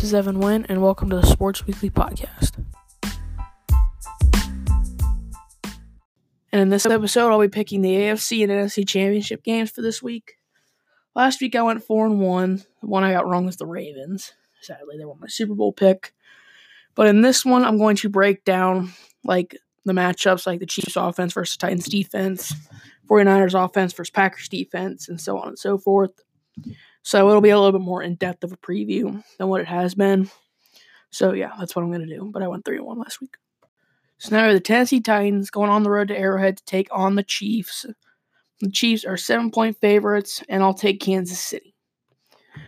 This is Evan Wynn, and welcome to the Sports Weekly Podcast. And in this episode, I'll be picking the AFC and NFC Championship games for this week. Last week, I went four and one. The one I got wrong was the Ravens. Sadly, they were my Super Bowl pick. But in this one, I'm going to break down like the matchups, like the Chiefs offense versus Titans defense, 49ers offense versus Packers defense, and so on and so forth. So it'll be a little bit more in depth of a preview than what it has been. So yeah, that's what I'm gonna do. But I went three and one last week. So now the Tennessee Titans going on the road to Arrowhead to take on the Chiefs. The Chiefs are seven point favorites, and I'll take Kansas City.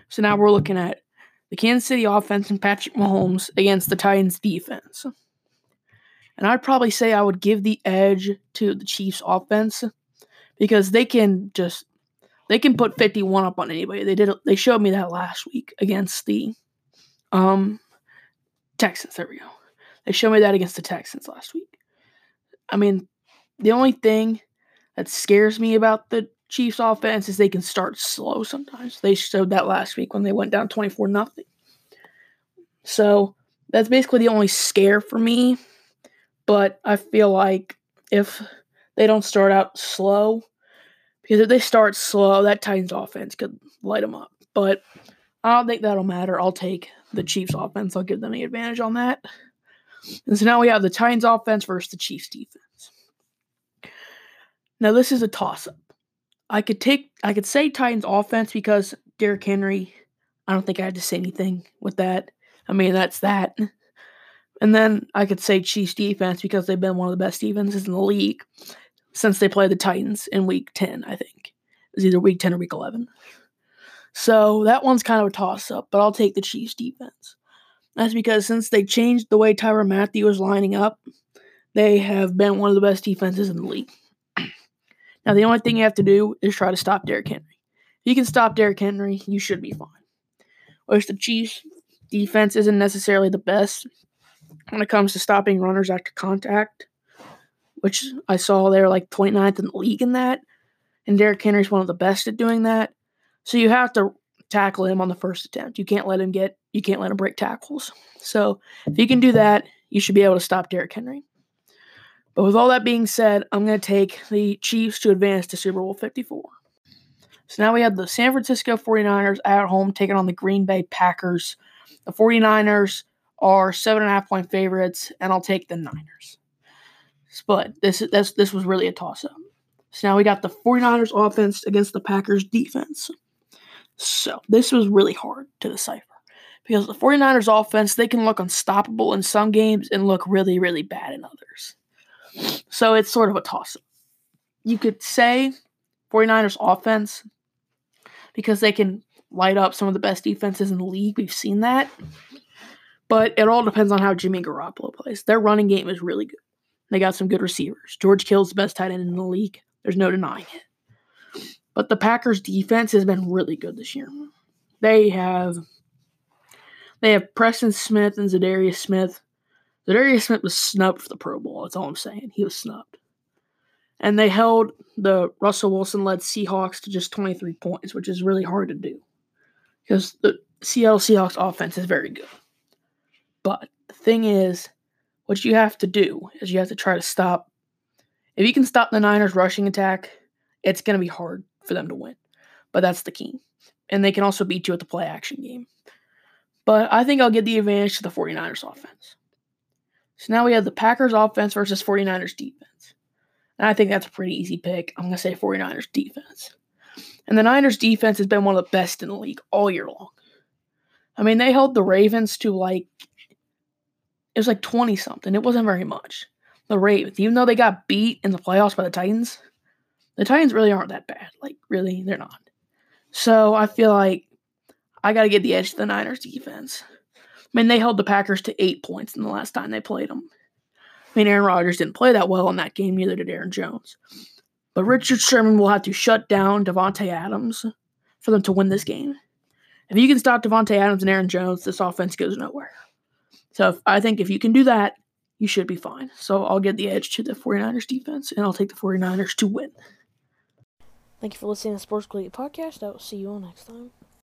So now we're looking at the Kansas City offense and Patrick Mahomes against the Titans defense. And I'd probably say I would give the edge to the Chiefs offense because they can just they can put 51 up on anybody. They did they showed me that last week against the um Texans. There we go. They showed me that against the Texans last week. I mean, the only thing that scares me about the Chiefs offense is they can start slow sometimes. They showed that last week when they went down 24 nothing. So, that's basically the only scare for me. But I feel like if they don't start out slow, because if they start slow, that Titans offense could light them up. But I don't think that'll matter. I'll take the Chiefs offense. I'll give them the advantage on that. And so now we have the Titans offense versus the Chiefs defense. Now this is a toss up. I could take I could say Titans offense because Derrick Henry, I don't think I had to say anything with that. I mean that's that. And then I could say Chiefs defense because they've been one of the best defenses in the league since they played the Titans in week 10, I think. It was either week 10 or week 11. So that one's kind of a toss up, but I'll take the Chiefs defense. That's because since they changed the way Tyrann Mathieu was lining up, they have been one of the best defenses in the league. now, the only thing you have to do is try to stop Derrick Henry. If you can stop Derrick Henry, you should be fine. Whereas the Chiefs defense isn't necessarily the best when it comes to stopping runners after contact which I saw they're like 29th in the league in that. And Derrick Henry's one of the best at doing that. So you have to tackle him on the first attempt. You can't let him get, you can't let him break tackles. So if you can do that, you should be able to stop Derrick Henry. But with all that being said, I'm going to take the Chiefs to advance to Super Bowl 54. So now we have the San Francisco 49ers at home taking on the Green Bay Packers. The 49ers are seven and a half point favorites, and I'll take the Niners. But this this this was really a toss up. So now we got the 49ers offense against the Packers defense. So this was really hard to decipher because the 49ers offense, they can look unstoppable in some games and look really, really bad in others. So it's sort of a toss up. You could say 49ers offense because they can light up some of the best defenses in the league. We've seen that. But it all depends on how Jimmy Garoppolo plays. Their running game is really good. They got some good receivers. George Kittle's the best tight end in the league. There's no denying it. But the Packers defense has been really good this year. They have they have Preston Smith and Za'Darius Smith. Za'Darius Smith was snubbed for the Pro Bowl. That's all I'm saying. He was snubbed. And they held the Russell Wilson led Seahawks to just 23 points, which is really hard to do because the Seattle Seahawks offense is very good. But the thing is, what you have to do is you have to try to stop. If you can stop the Niners' rushing attack, it's going to be hard for them to win. But that's the key. And they can also beat you at the play action game. But I think I'll give the advantage to the 49ers offense. So now we have the Packers offense versus 49ers defense. And I think that's a pretty easy pick. I'm going to say 49ers defense. And the Niners defense has been one of the best in the league all year long. I mean, they held the Ravens to like it was like 20 something. It wasn't very much. The Ravens, even though they got beat in the playoffs by the Titans, the Titans really aren't that bad. Like, really, they're not. So I feel like I got to get the edge to the Niners defense. I mean, they held the Packers to eight points in the last time they played them. I mean, Aaron Rodgers didn't play that well in that game, neither did Aaron Jones. But Richard Sherman will have to shut down Davante Adams for them to win this game. If you can stop Davante Adams and Aaron Jones, this offense goes nowhere. So if, I think if you can do that, you should be fine. So I'll give the edge to the 49ers defense, and I'll take the 49ers to win. Thank you for listening to the Sports Collegiate Podcast. I will see you all next time.